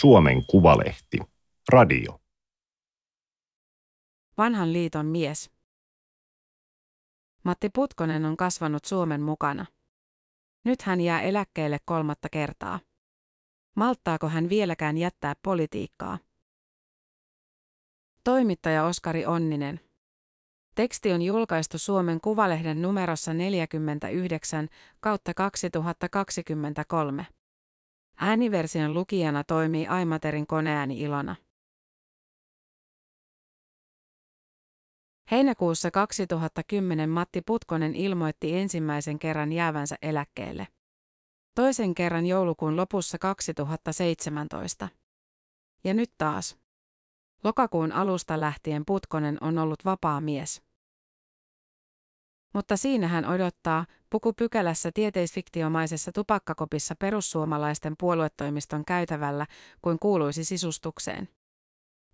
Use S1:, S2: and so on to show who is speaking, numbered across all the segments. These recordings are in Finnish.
S1: Suomen Kuvalehti. Radio.
S2: Vanhan liiton mies. Matti Putkonen on kasvanut Suomen mukana. Nyt hän jää eläkkeelle kolmatta kertaa. Malttaako hän vieläkään jättää politiikkaa? Toimittaja Oskari Onninen. Teksti on julkaistu Suomen Kuvalehden numerossa 49 kautta 2023. Ääniversion lukijana toimii Aimaterin koneääni Ilona. Heinäkuussa 2010 Matti Putkonen ilmoitti ensimmäisen kerran jäävänsä eläkkeelle. Toisen kerran joulukuun lopussa 2017. Ja nyt taas. Lokakuun alusta lähtien Putkonen on ollut vapaa mies. Mutta siinä hän odottaa, pukupykälässä tieteisfiktiomaisessa tupakkakopissa perussuomalaisten puoluetoimiston käytävällä, kuin kuuluisi sisustukseen.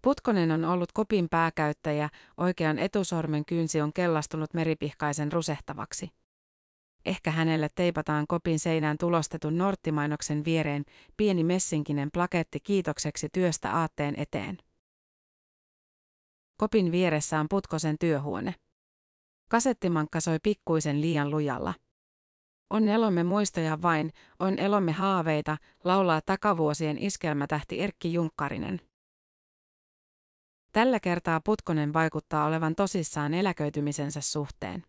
S2: Putkonen on ollut kopin pääkäyttäjä, oikean etusormen kynsi on kellastunut meripihkaisen rusehtavaksi. Ehkä hänelle teipataan kopin seinään tulostetun Norttimainoksen viereen pieni messinkinen plaketti kiitokseksi työstä aatteen eteen. Kopin vieressä on Putkosen työhuone. Kasettimankka soi pikkuisen liian lujalla. On elomme muistoja vain, on elomme haaveita, laulaa takavuosien iskelmätähti Erkki Junkkarinen. Tällä kertaa Putkonen vaikuttaa olevan tosissaan eläköitymisensä suhteen.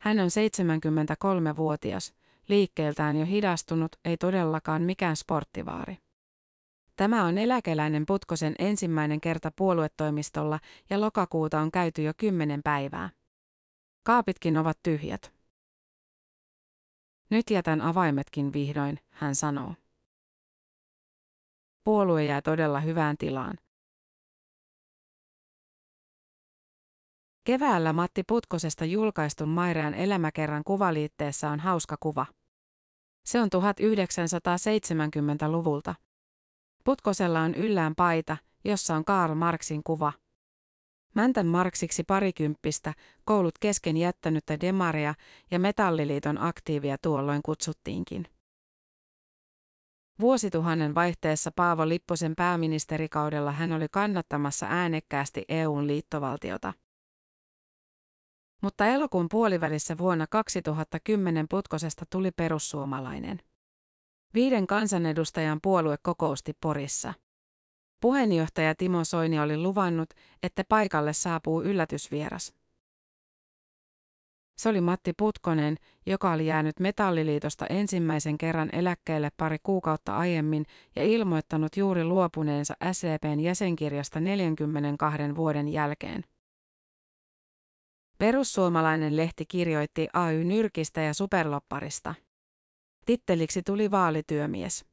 S2: Hän on 73-vuotias, liikkeeltään jo hidastunut, ei todellakaan mikään sporttivaari. Tämä on eläkeläinen Putkosen ensimmäinen kerta puoluetoimistolla ja lokakuuta on käyty jo kymmenen päivää. Kaapitkin ovat tyhjät. Nyt jätän avaimetkin vihdoin, hän sanoo. Puolue jää todella hyvään tilaan. Keväällä Matti Putkosesta julkaistun Mairean elämäkerran kuvaliitteessä on hauska kuva. Se on 1970-luvulta. Putkosella on yllään paita, jossa on Karl Marxin kuva. Mäntän Marksiksi parikymppistä, koulut kesken jättänyttä demaria ja metalliliiton aktiivia tuolloin kutsuttiinkin. Vuosituhannen vaihteessa Paavo Lipposen pääministerikaudella hän oli kannattamassa äänekkäästi EUn liittovaltiota. Mutta elokuun puolivälissä vuonna 2010 Putkosesta tuli perussuomalainen. Viiden kansanedustajan puolue kokousti Porissa. Puheenjohtaja Timo Soini oli luvannut, että paikalle saapuu yllätysvieras. Se oli Matti Putkonen, joka oli jäänyt Metalliliitosta ensimmäisen kerran eläkkeelle pari kuukautta aiemmin ja ilmoittanut juuri luopuneensa SCPn jäsenkirjasta 42 vuoden jälkeen. Perussuomalainen lehti kirjoitti AY-nyrkistä ja superlopparista. Titteliksi tuli vaalityömies.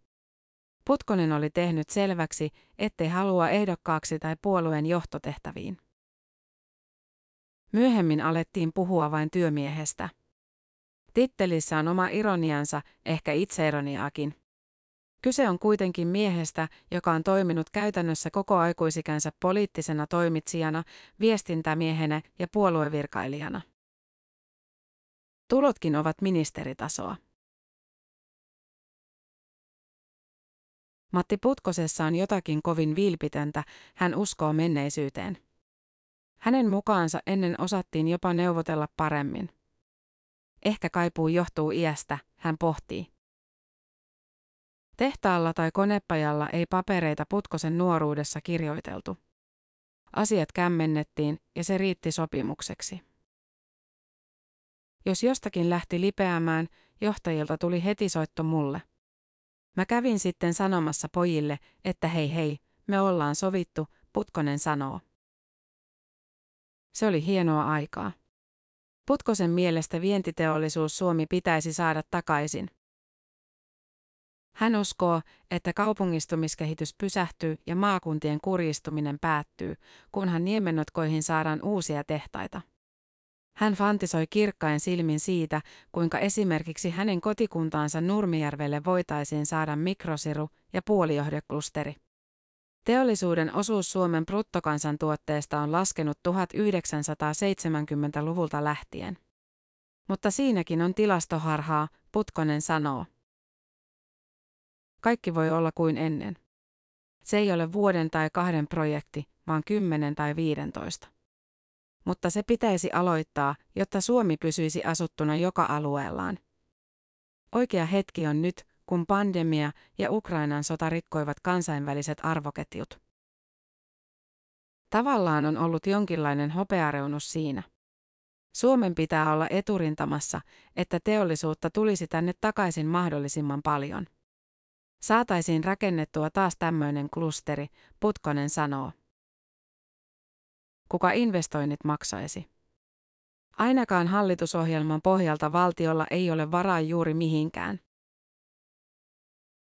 S2: Putkonen oli tehnyt selväksi, ettei halua ehdokkaaksi tai puolueen johtotehtäviin. Myöhemmin alettiin puhua vain työmiehestä. Tittelissä on oma ironiansa, ehkä itseironiaakin. Kyse on kuitenkin miehestä, joka on toiminut käytännössä koko aikuisikänsä poliittisena toimitsijana, viestintämiehenä ja puoluevirkailijana. Tulotkin ovat ministeritasoa. Matti Putkosessa on jotakin kovin vilpitöntä, hän uskoo menneisyyteen. Hänen mukaansa ennen osattiin jopa neuvotella paremmin. Ehkä kaipuu johtuu iästä, hän pohtii. Tehtaalla tai konepajalla ei papereita Putkosen nuoruudessa kirjoiteltu. Asiat kämmennettiin ja se riitti sopimukseksi. Jos jostakin lähti lipeämään, johtajilta tuli heti soitto mulle. Mä kävin sitten sanomassa pojille, että hei hei, me ollaan sovittu, Putkonen sanoo. Se oli hienoa aikaa. Putkosen mielestä vientiteollisuus Suomi pitäisi saada takaisin. Hän uskoo, että kaupungistumiskehitys pysähtyy ja maakuntien kurjistuminen päättyy, kunhan niemennotkoihin saadaan uusia tehtaita. Hän fantisoi kirkkain silmin siitä, kuinka esimerkiksi hänen kotikuntaansa Nurmijärvelle voitaisiin saada mikrosiru- ja puolijohdeklusteri. Teollisuuden osuus Suomen bruttokansantuotteesta on laskenut 1970-luvulta lähtien. Mutta siinäkin on tilastoharhaa, Putkonen sanoo. Kaikki voi olla kuin ennen. Se ei ole vuoden tai kahden projekti, vaan kymmenen tai viidentoista. Mutta se pitäisi aloittaa, jotta Suomi pysyisi asuttuna joka alueellaan. Oikea hetki on nyt, kun pandemia ja Ukrainan sota rikkoivat kansainväliset arvoketjut. Tavallaan on ollut jonkinlainen hopeareunus siinä. Suomen pitää olla eturintamassa, että teollisuutta tulisi tänne takaisin mahdollisimman paljon. Saataisiin rakennettua taas tämmöinen klusteri, Putkonen sanoo. Kuka investoinnit maksaisi? Ainakaan hallitusohjelman pohjalta valtiolla ei ole varaa juuri mihinkään.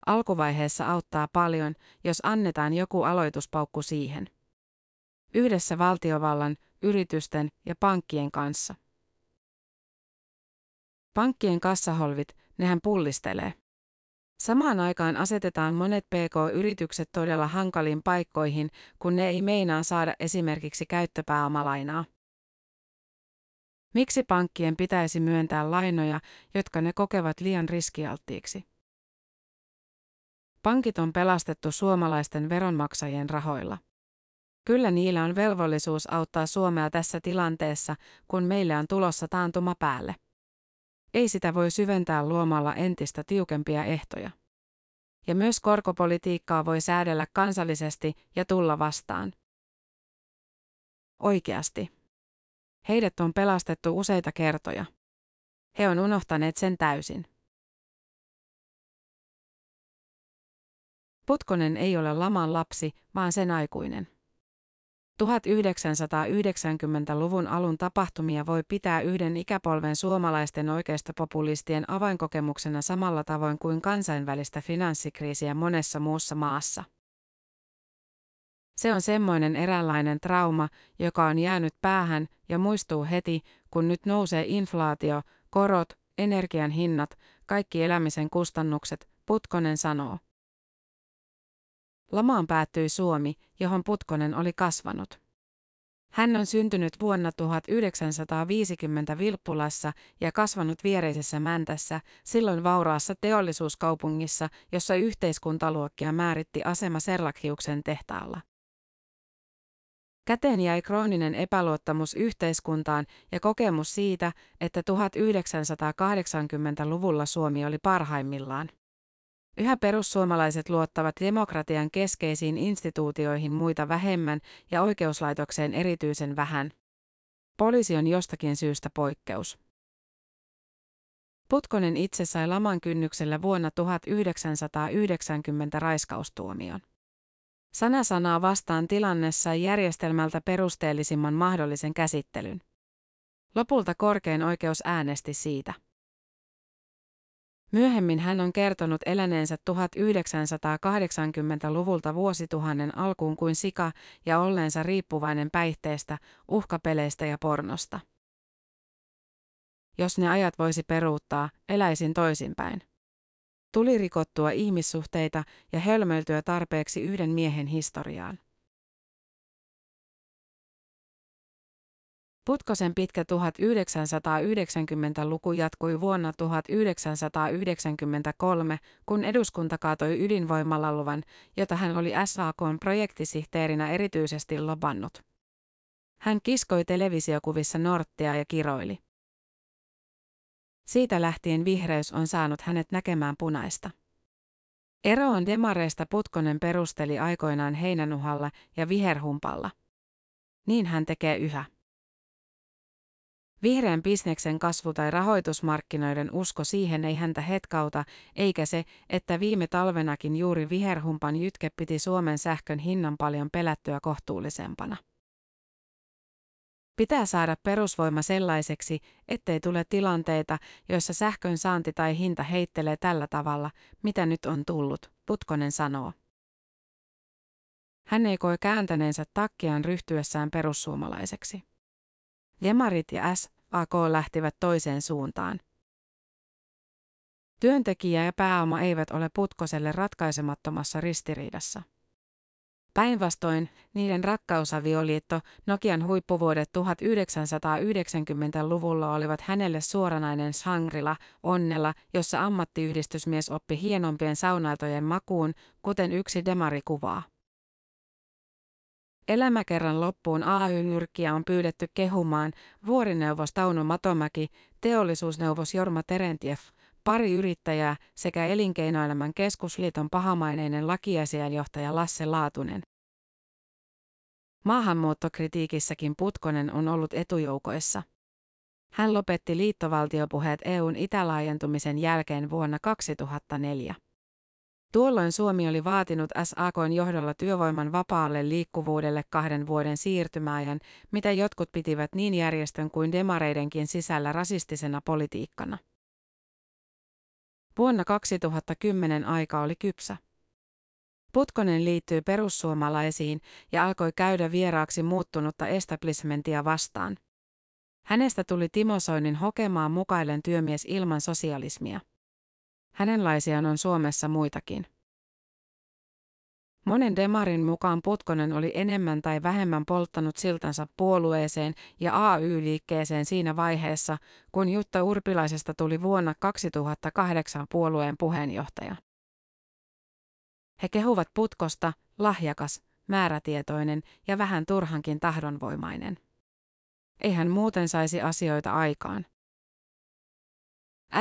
S2: Alkuvaiheessa auttaa paljon, jos annetaan joku aloituspaukku siihen. Yhdessä valtiovallan, yritysten ja pankkien kanssa. Pankkien kassaholvit, nehän pullistelee. Samaan aikaan asetetaan monet PK-yritykset todella hankaliin paikkoihin, kun ne ei meinaa saada esimerkiksi käyttöpääomalainaa. Miksi pankkien pitäisi myöntää lainoja, jotka ne kokevat liian riskialttiiksi? Pankit on pelastettu suomalaisten veronmaksajien rahoilla. Kyllä niillä on velvollisuus auttaa Suomea tässä tilanteessa, kun meille on tulossa taantuma päälle. Ei sitä voi syventää luomalla entistä tiukempia ehtoja. Ja myös korkopolitiikkaa voi säädellä kansallisesti ja tulla vastaan. Oikeasti. Heidät on pelastettu useita kertoja. He on unohtaneet sen täysin. Putkonen ei ole laman lapsi, vaan sen aikuinen. 1990-luvun alun tapahtumia voi pitää yhden ikäpolven suomalaisten oikeistopopulistien avainkokemuksena samalla tavoin kuin kansainvälistä finanssikriisiä monessa muussa maassa. Se on semmoinen eräänlainen trauma, joka on jäänyt päähän ja muistuu heti, kun nyt nousee inflaatio, korot, energian hinnat, kaikki elämisen kustannukset, Putkonen sanoo. Lamaan päättyi Suomi, johon Putkonen oli kasvanut. Hän on syntynyt vuonna 1950 Vilppulassa ja kasvanut viereisessä Mäntässä, silloin vauraassa teollisuuskaupungissa, jossa yhteiskuntaluokkia määritti asema Serlakhiuksen tehtaalla. Käteen jäi krooninen epäluottamus yhteiskuntaan ja kokemus siitä, että 1980-luvulla Suomi oli parhaimmillaan. Yhä perussuomalaiset luottavat demokratian keskeisiin instituutioihin muita vähemmän ja oikeuslaitokseen erityisen vähän. Poliisi on jostakin syystä poikkeus. Putkonen itse sai laman kynnyksellä vuonna 1990 raiskaustuomion. Sana sanaa vastaan tilanne sai järjestelmältä perusteellisimman mahdollisen käsittelyn. Lopulta korkein oikeus äänesti siitä. Myöhemmin hän on kertonut eläneensä 1980-luvulta vuosituhannen alkuun kuin sika ja olleensa riippuvainen päihteestä, uhkapeleistä ja pornosta. Jos ne ajat voisi peruuttaa, eläisin toisinpäin. Tuli rikottua ihmissuhteita ja hölmöiltyä tarpeeksi yhden miehen historiaan. Putkosen pitkä 1990-luku jatkui vuonna 1993, kun eduskunta kaatoi ydinvoimalaluvan, jota hän oli SAKn projektisihteerinä erityisesti lobannut. Hän kiskoi televisiokuvissa Norttia ja kiroili. Siitä lähtien vihreys on saanut hänet näkemään punaista. Eroon demareista Putkonen perusteli aikoinaan heinänuhalla ja viherhumpalla. Niin hän tekee yhä. Vihreän bisneksen kasvu tai rahoitusmarkkinoiden usko siihen ei häntä hetkauta, eikä se, että viime talvenakin juuri viherhumpan jytke piti Suomen sähkön hinnan paljon pelättyä kohtuullisempana. Pitää saada perusvoima sellaiseksi, ettei tule tilanteita, joissa sähkön saanti tai hinta heittelee tällä tavalla, mitä nyt on tullut, Putkonen sanoo. Hän ei koe kääntäneensä takkiaan ryhtyessään perussuomalaiseksi. Demarit ja SAK lähtivät toiseen suuntaan. Työntekijä ja pääoma eivät ole Putkoselle ratkaisemattomassa ristiriidassa. Päinvastoin, niiden rakkausavioliitto, Nokian huippuvuodet 1990-luvulla olivat hänelle suoranainen sangrila, onnella, jossa ammattiyhdistysmies oppi hienompien saunailtojen makuun, kuten yksi demari kuvaa. Elämäkerran loppuun AY-nyrkkiä on pyydetty kehumaan vuorineuvos Tauno Matomäki, teollisuusneuvos Jorma Terentiev, pari yrittäjää sekä Elinkeinoelämän keskusliiton pahamaineinen lakiasianjohtaja Lasse Laatunen. Maahanmuuttokritiikissäkin Putkonen on ollut etujoukoissa. Hän lopetti liittovaltiopuheet EUn itälaajentumisen jälkeen vuonna 2004. Tuolloin Suomi oli vaatinut SAKn johdolla työvoiman vapaalle liikkuvuudelle kahden vuoden siirtymäajan, mitä jotkut pitivät niin järjestön kuin demareidenkin sisällä rasistisena politiikkana. Vuonna 2010 aika oli kypsä. Putkonen liittyy perussuomalaisiin ja alkoi käydä vieraaksi muuttunutta establishmentia vastaan. Hänestä tuli Timo Soinin hokemaan mukaillen työmies ilman sosialismia. Hänenlaisiaan on Suomessa muitakin. Monen demarin mukaan Putkonen oli enemmän tai vähemmän polttanut siltansa puolueeseen ja AY-liikkeeseen siinä vaiheessa, kun Jutta Urpilaisesta tuli vuonna 2008 puolueen puheenjohtaja. He kehuvat Putkosta, lahjakas, määrätietoinen ja vähän turhankin tahdonvoimainen. Ei hän muuten saisi asioita aikaan.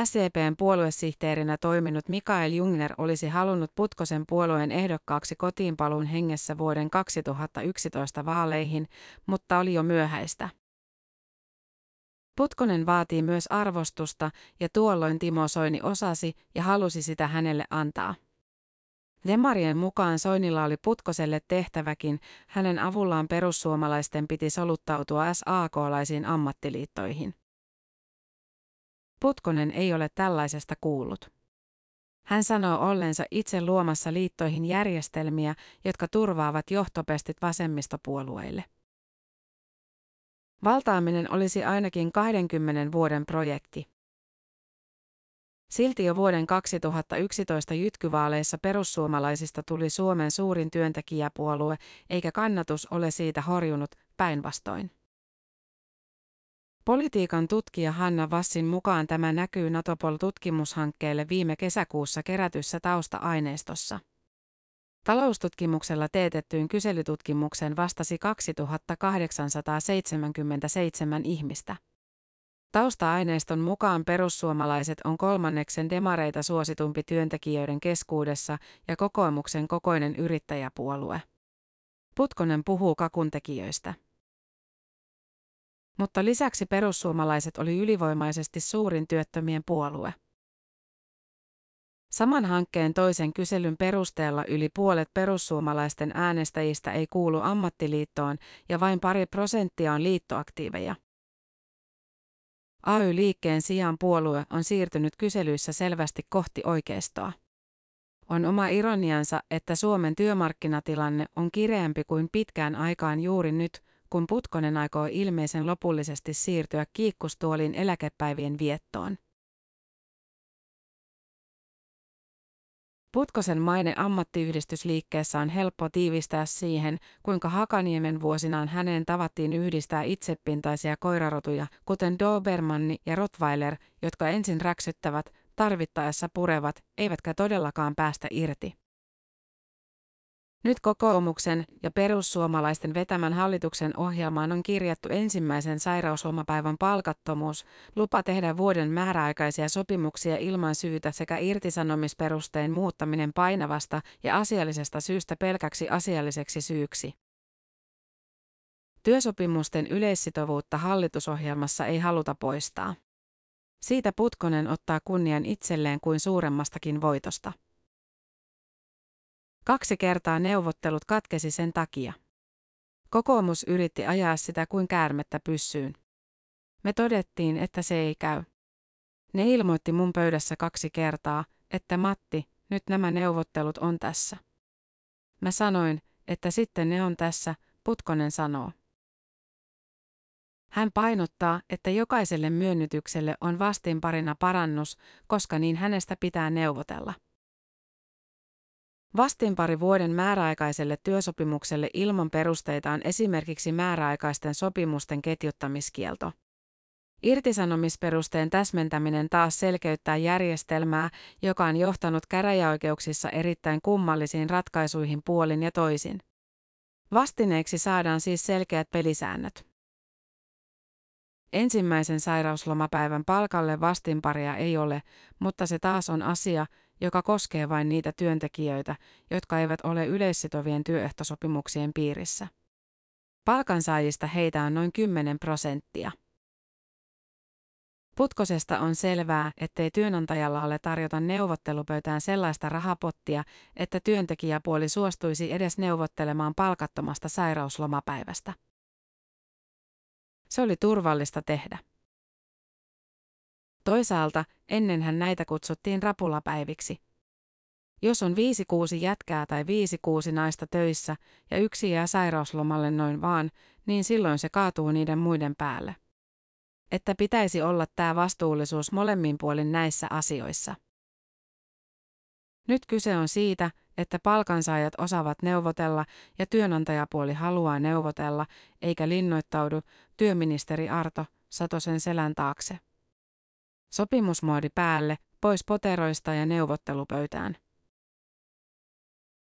S2: SCPn puoluesihteerinä toiminut Mikael Jungner olisi halunnut Putkosen puolueen ehdokkaaksi kotiinpaluun hengessä vuoden 2011 vaaleihin, mutta oli jo myöhäistä. Putkonen vaatii myös arvostusta ja tuolloin Timo Soini osasi ja halusi sitä hänelle antaa. Demarien mukaan Soinilla oli Putkoselle tehtäväkin, hänen avullaan perussuomalaisten piti soluttautua SAK-laisiin ammattiliittoihin. Putkonen ei ole tällaisesta kuullut. Hän sanoo ollensa itse luomassa liittoihin järjestelmiä, jotka turvaavat johtopestit vasemmistopuolueille. Valtaaminen olisi ainakin 20 vuoden projekti. Silti jo vuoden 2011 jytkyvaaleissa perussuomalaisista tuli Suomen suurin työntekijäpuolue, eikä kannatus ole siitä horjunut, päinvastoin. Politiikan tutkija Hanna Vassin mukaan tämä näkyy Natopol-tutkimushankkeelle viime kesäkuussa kerätyssä tausta-aineistossa. Taloustutkimuksella teetettyyn kyselytutkimuksen vastasi 2877 ihmistä. Tausta-aineiston mukaan perussuomalaiset on kolmanneksen demareita suositumpi työntekijöiden keskuudessa ja kokoomuksen kokoinen yrittäjäpuolue. Putkonen puhuu kakuntekijöistä. Mutta lisäksi perussuomalaiset oli ylivoimaisesti suurin työttömien puolue. Saman hankkeen toisen kyselyn perusteella yli puolet perussuomalaisten äänestäjistä ei kuulu ammattiliittoon ja vain pari prosenttia on liittoaktiiveja. AY-liikkeen sijaan puolue on siirtynyt kyselyissä selvästi kohti oikeistoa. On oma ironiansa, että Suomen työmarkkinatilanne on kireämpi kuin pitkään aikaan juuri nyt, kun Putkonen aikoo ilmeisen lopullisesti siirtyä kiikkustuolin eläkepäivien viettoon. Putkosen maine ammattiyhdistysliikkeessä on helppo tiivistää siihen, kuinka Hakaniemen vuosinaan häneen tavattiin yhdistää itsepintaisia koirarotuja, kuten Dobermanni ja Rottweiler, jotka ensin räksyttävät, tarvittaessa purevat, eivätkä todellakaan päästä irti. Nyt kokoomuksen ja perussuomalaisten vetämän hallituksen ohjelmaan on kirjattu ensimmäisen sairauslomapäivän palkattomuus, lupa tehdä vuoden määräaikaisia sopimuksia ilman syytä sekä irtisanomisperusteen muuttaminen painavasta ja asiallisesta syystä pelkäksi asialliseksi syyksi. Työsopimusten yleissitovuutta hallitusohjelmassa ei haluta poistaa. Siitä Putkonen ottaa kunnian itselleen kuin suuremmastakin voitosta. Kaksi kertaa neuvottelut katkesi sen takia. Kokoomus yritti ajaa sitä kuin käärmettä pyssyyn. Me todettiin, että se ei käy. Ne ilmoitti mun pöydässä kaksi kertaa, että Matti, nyt nämä neuvottelut on tässä. Mä sanoin, että sitten ne on tässä, Putkonen sanoo. Hän painottaa, että jokaiselle myönnytykselle on vastinparina parannus, koska niin hänestä pitää neuvotella. Vastinpari vuoden määräaikaiselle työsopimukselle ilman perusteita on esimerkiksi määräaikaisten sopimusten ketjuttamiskielto. Irtisanomisperusteen täsmentäminen taas selkeyttää järjestelmää, joka on johtanut käräjäoikeuksissa erittäin kummallisiin ratkaisuihin puolin ja toisin. Vastineeksi saadaan siis selkeät pelisäännöt. Ensimmäisen sairauslomapäivän palkalle vastinparia ei ole, mutta se taas on asia, joka koskee vain niitä työntekijöitä, jotka eivät ole yleissitovien työehtosopimuksien piirissä. Palkansaajista heitä on noin 10 prosenttia. Putkosesta on selvää, ettei työnantajalla ole tarjota neuvottelupöytään sellaista rahapottia, että työntekijäpuoli suostuisi edes neuvottelemaan palkattomasta sairauslomapäivästä. Se oli turvallista tehdä. Toisaalta ennenhän näitä kutsuttiin rapulapäiviksi. Jos on viisi kuusi jätkää tai viisi kuusi naista töissä ja yksi jää sairauslomalle noin vaan, niin silloin se kaatuu niiden muiden päälle. Että pitäisi olla tämä vastuullisuus molemmin puolin näissä asioissa. Nyt kyse on siitä, että palkansaajat osaavat neuvotella ja työnantajapuoli haluaa neuvotella, eikä linnoittaudu työministeri Arto Satosen selän taakse. Sopimusmoodi päälle, pois poteroista ja neuvottelupöytään.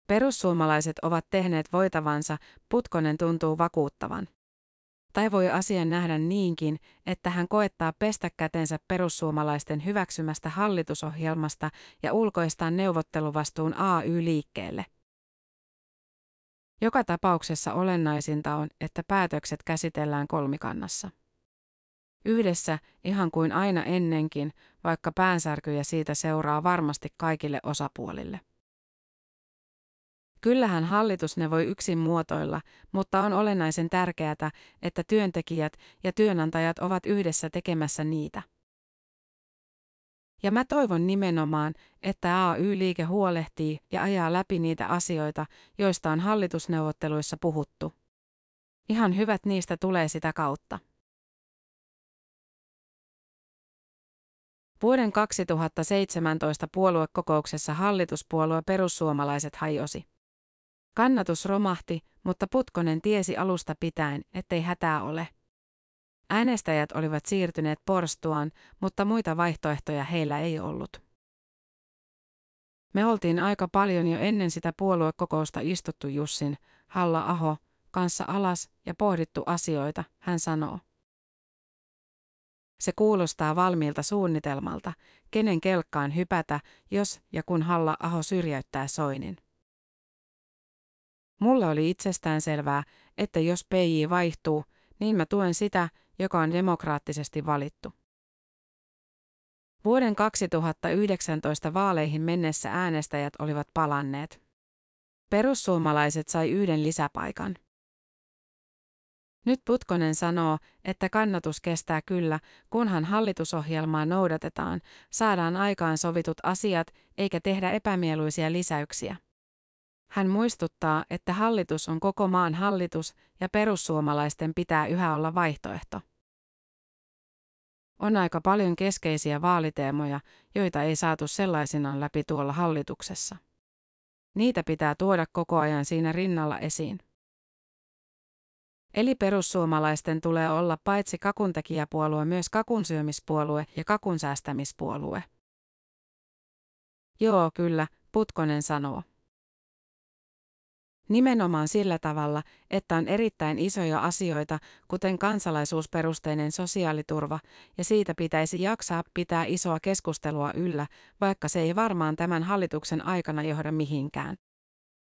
S2: Perussuomalaiset ovat tehneet voitavansa, Putkonen tuntuu vakuuttavan. Tai voi asian nähdä niinkin, että hän koettaa pestä kätensä perussuomalaisten hyväksymästä hallitusohjelmasta ja ulkoistaa neuvotteluvastuun AY-liikkeelle. Joka tapauksessa olennaisinta on, että päätökset käsitellään kolmikannassa. Yhdessä, ihan kuin aina ennenkin, vaikka päänsärkyjä siitä seuraa varmasti kaikille osapuolille. Kyllähän hallitus ne voi yksin muotoilla, mutta on olennaisen tärkeää, että työntekijät ja työnantajat ovat yhdessä tekemässä niitä. Ja mä toivon nimenomaan, että AY-liike huolehtii ja ajaa läpi niitä asioita, joista on hallitusneuvotteluissa puhuttu. Ihan hyvät niistä tulee sitä kautta. Vuoden 2017 puoluekokouksessa hallituspuolue perussuomalaiset hajosi. Kannatus romahti, mutta Putkonen tiesi alusta pitäen, ettei hätää ole. Äänestäjät olivat siirtyneet porstuaan, mutta muita vaihtoehtoja heillä ei ollut. Me oltiin aika paljon jo ennen sitä puoluekokousta istuttu Jussin, Halla-aho, kanssa alas ja pohdittu asioita, hän sanoo. Se kuulostaa valmiilta suunnitelmalta, kenen kelkkaan hypätä, jos ja kun Halla-aho syrjäyttää Soinin. Mulle oli itsestään selvää, että jos PJ vaihtuu, niin mä tuen sitä, joka on demokraattisesti valittu. Vuoden 2019 vaaleihin mennessä äänestäjät olivat palanneet. Perussuomalaiset sai yhden lisäpaikan. Nyt Putkonen sanoo, että kannatus kestää kyllä, kunhan hallitusohjelmaa noudatetaan, saadaan aikaan sovitut asiat eikä tehdä epämieluisia lisäyksiä. Hän muistuttaa, että hallitus on koko maan hallitus ja perussuomalaisten pitää yhä olla vaihtoehto. On aika paljon keskeisiä vaaliteemoja, joita ei saatu sellaisinaan läpi tuolla hallituksessa. Niitä pitää tuoda koko ajan siinä rinnalla esiin. Eli perussuomalaisten tulee olla paitsi kakuntekijäpuolue myös kakunsyömispuolue ja kakunsäästämispuolue. Joo, kyllä, Putkonen sanoo. Nimenomaan sillä tavalla, että on erittäin isoja asioita, kuten kansalaisuusperusteinen sosiaaliturva, ja siitä pitäisi jaksaa pitää isoa keskustelua yllä, vaikka se ei varmaan tämän hallituksen aikana johda mihinkään.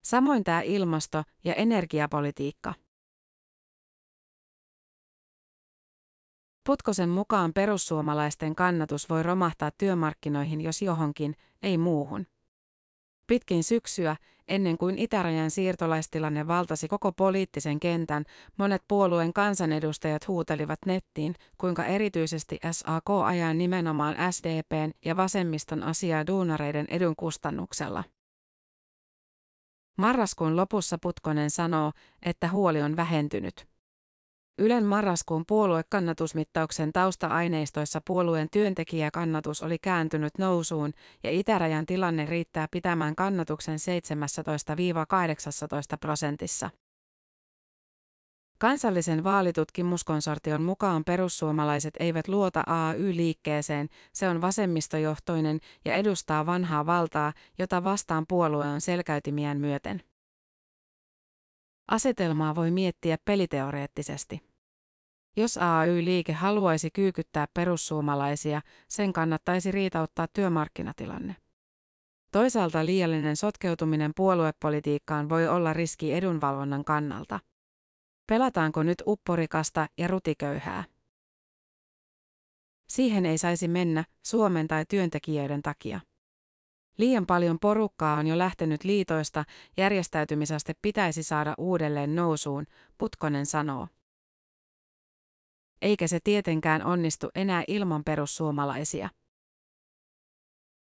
S2: Samoin tämä ilmasto- ja energiapolitiikka. Putkosen mukaan perussuomalaisten kannatus voi romahtaa työmarkkinoihin jos johonkin, ei muuhun. Pitkin syksyä, ennen kuin itärajan siirtolaistilanne valtasi koko poliittisen kentän, monet puolueen kansanedustajat huutelivat nettiin, kuinka erityisesti SAK ajaa nimenomaan SDPn ja vasemmiston asiaa duunareiden edun kustannuksella. Marraskuun lopussa Putkonen sanoo, että huoli on vähentynyt. Ylen marraskuun puoluekannatusmittauksen tausta-aineistoissa puolueen työntekijäkannatus oli kääntynyt nousuun ja itärajan tilanne riittää pitämään kannatuksen 17-18 prosentissa. Kansallisen vaalitutkimuskonsortion mukaan perussuomalaiset eivät luota AY-liikkeeseen, se on vasemmistojohtoinen ja edustaa vanhaa valtaa, jota vastaan puolue on selkäytimiään myöten. Asetelmaa voi miettiä peliteoreettisesti. Jos AY-liike haluaisi kyykyttää perussuomalaisia, sen kannattaisi riitauttaa työmarkkinatilanne. Toisaalta liiallinen sotkeutuminen puoluepolitiikkaan voi olla riski edunvalvonnan kannalta. Pelataanko nyt upporikasta ja rutiköyhää? Siihen ei saisi mennä Suomen tai työntekijöiden takia. Liian paljon porukkaa on jo lähtenyt liitoista, järjestäytymisaste pitäisi saada uudelleen nousuun, Putkonen sanoo. Eikä se tietenkään onnistu enää ilman perussuomalaisia.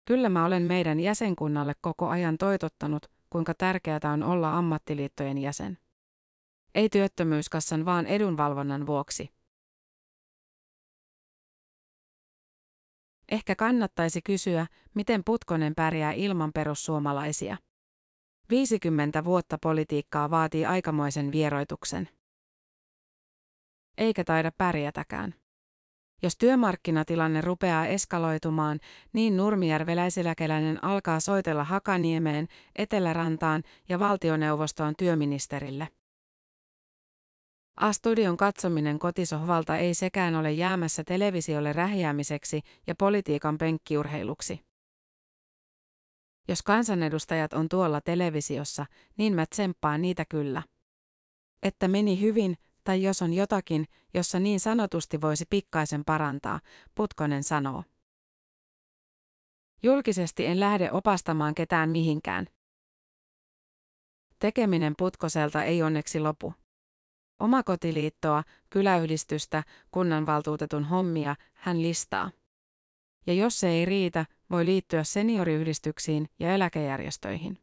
S2: Kyllä mä olen meidän jäsenkunnalle koko ajan toitottanut, kuinka tärkeää on olla ammattiliittojen jäsen. Ei työttömyyskassan vaan edunvalvonnan vuoksi. Ehkä kannattaisi kysyä, miten Putkonen pärjää ilman perussuomalaisia. 50 vuotta politiikkaa vaatii aikamoisen vieroituksen. Eikä taida pärjätäkään. Jos työmarkkinatilanne rupeaa eskaloitumaan, niin nurmijärveläisiläkeläinen alkaa soitella Hakaniemeen, Etelärantaan ja valtioneuvostoon työministerille. A-studion katsominen kotisohvalta ei sekään ole jäämässä televisiolle rähjäämiseksi ja politiikan penkkiurheiluksi. Jos kansanedustajat on tuolla televisiossa, niin mä tsemppaan niitä kyllä. Että meni hyvin, tai jos on jotakin, jossa niin sanotusti voisi pikkaisen parantaa, Putkonen sanoo. Julkisesti en lähde opastamaan ketään mihinkään. Tekeminen Putkoselta ei onneksi lopu. Omakotiliittoa, kyläyhdistystä, kunnanvaltuutetun hommia hän listaa. Ja jos se ei riitä, voi liittyä senioriyhdistyksiin ja eläkejärjestöihin.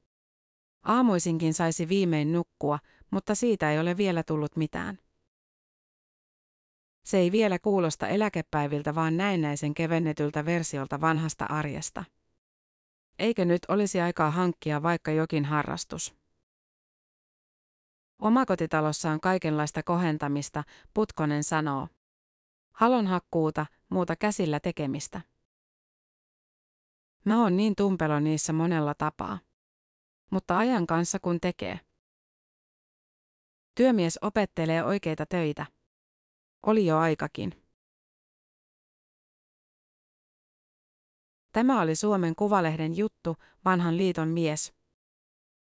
S2: Aamuisinkin saisi viimein nukkua, mutta siitä ei ole vielä tullut mitään. Se ei vielä kuulosta eläkepäiviltä, vaan näennäisen kevennetyltä versiolta vanhasta arjesta. Eikö nyt olisi aikaa hankkia vaikka jokin harrastus? Omakotitalossa on kaikenlaista kohentamista, Putkonen sanoo. Halonhakkuuta, muuta käsillä tekemistä. Mä oon niin tumpelo niissä monella tapaa. Mutta ajan kanssa kun tekee. Työmies opettelee oikeita töitä. Oli jo aikakin. Tämä oli Suomen Kuvalehden juttu, vanhan liiton mies.